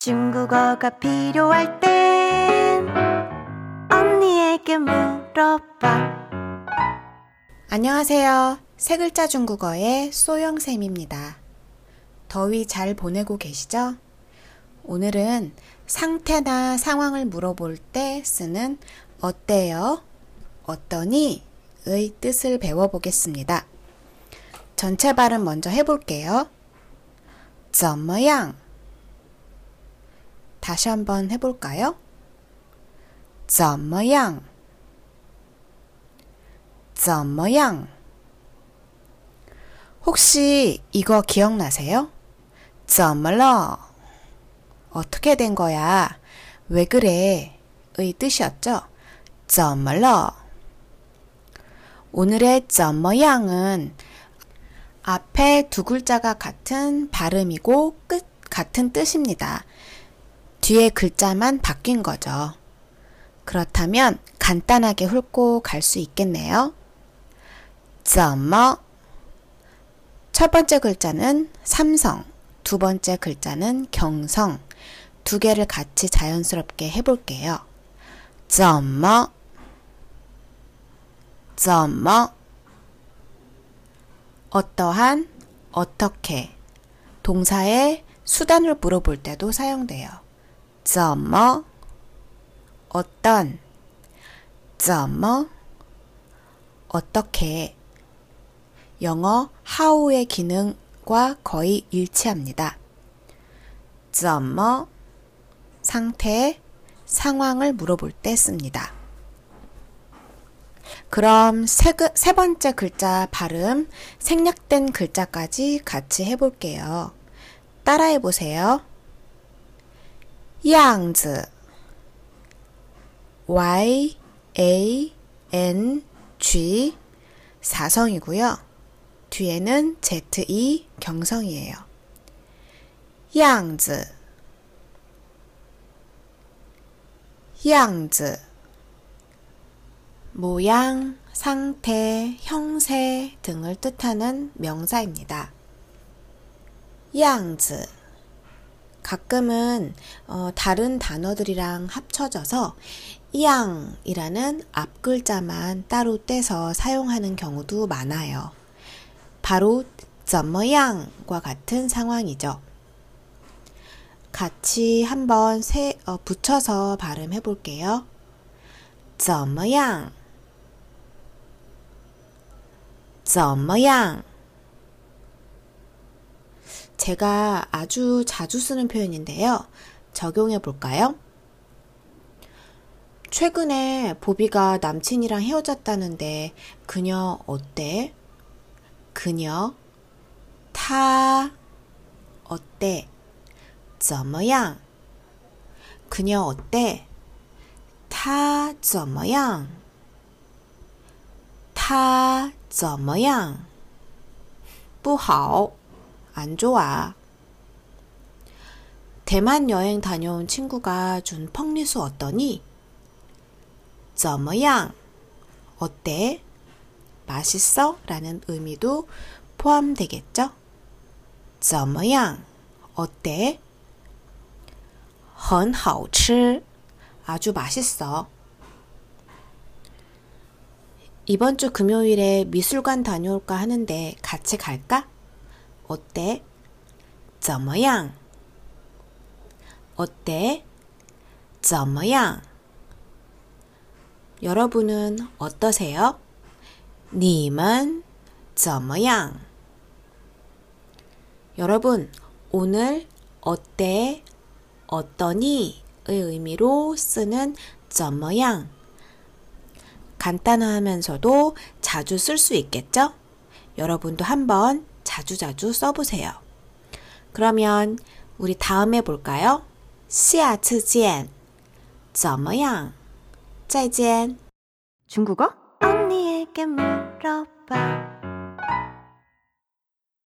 중국어가 필요할 땐 언니에게 물어봐. 안녕하세요. 세 글자 중국어의 소영쌤입니다. 더위 잘 보내고 계시죠? 오늘은 상태나 상황을 물어볼 때 쓰는 어때요? 어떠니? 의 뜻을 배워보겠습니다. 전체 발음 먼저 해볼게요. 怎么样? 다시 한번 해볼까요? 怎么样?怎么样? 혹시 이거 기억나세요? 怎么了? 어떻게 된 거야? 왜 그래? 의 뜻이었죠? 怎么了? 오늘의 怎么样은 앞에 두 글자가 같은 발음이고 끝 같은 뜻입니다. 뒤에 글자만 바뀐 거죠. 그렇다면 간단하게 훑고 갈 수 있겠네요. 怎么? 첫 번째 글자는 삼성, 두 번째 글자는 경성. 두 개를 같이 자연스럽게 해볼게요. 怎么?怎么? 어떠한, 어떻게. 동사의 수단을 물어볼 때도 사용돼요. 怎么? 어떤, 怎么? 어떻게. 영어 how의 기능과 거의 일치합니다. 怎么? 상태, 상황을 물어볼 때 씁니다. 그럼 세, 세 번째 글자 발음, 생략된 글자까지 같이 해볼게요. 따라해 보세요. 样子，y a n g 사성이고요. 뒤에는 z e 경성이에요. 양즈 양즈 모양, 상태, 형세 등을 뜻하는 명사입니다. 양즈 가끔은 어, 다른 단어들이랑 합쳐져서 양이라는 앞글자만 따로 떼서 사용하는 경우도 많아요. 바로 怎么样과 같은 상황이죠. 같이 한번 세, 어, 붙여서 발음해 볼게요. 怎么样?怎么样? 제가 아주 자주 쓰는 표현인데요. 적용해 볼까요? 최근에 보비가 남친이랑 헤어졌다는데 그녀 어때? 그녀 타 어때? 怎么样? 그녀 어때? 他怎么样?他怎么样?不好. 안 좋아. 대만 여행 다녀온 친구가 준 펑리수 어떠니? 怎么样? 어때? 맛있어? 라는 의미도 포함되겠죠? 怎么样? 어때? 很好吃. 아주 맛있어. 이번 주 금요일에 미술관 다녀올까 하는데 같이 갈까? 어때? 怎么样? 어때? 怎么样? 여러분은 어떠세요? 你们怎么样? 여러분, 오늘 어때? 어떠니? 의 의미로 쓰는 怎么样? 간단하면서도 자주 쓸 수 있겠죠? 여러분도 한번 자주자주 써보세요. 그러면 우리 다음에 볼까요? 下次见.怎么样?再见. 중국어? 언니에게 물어봐.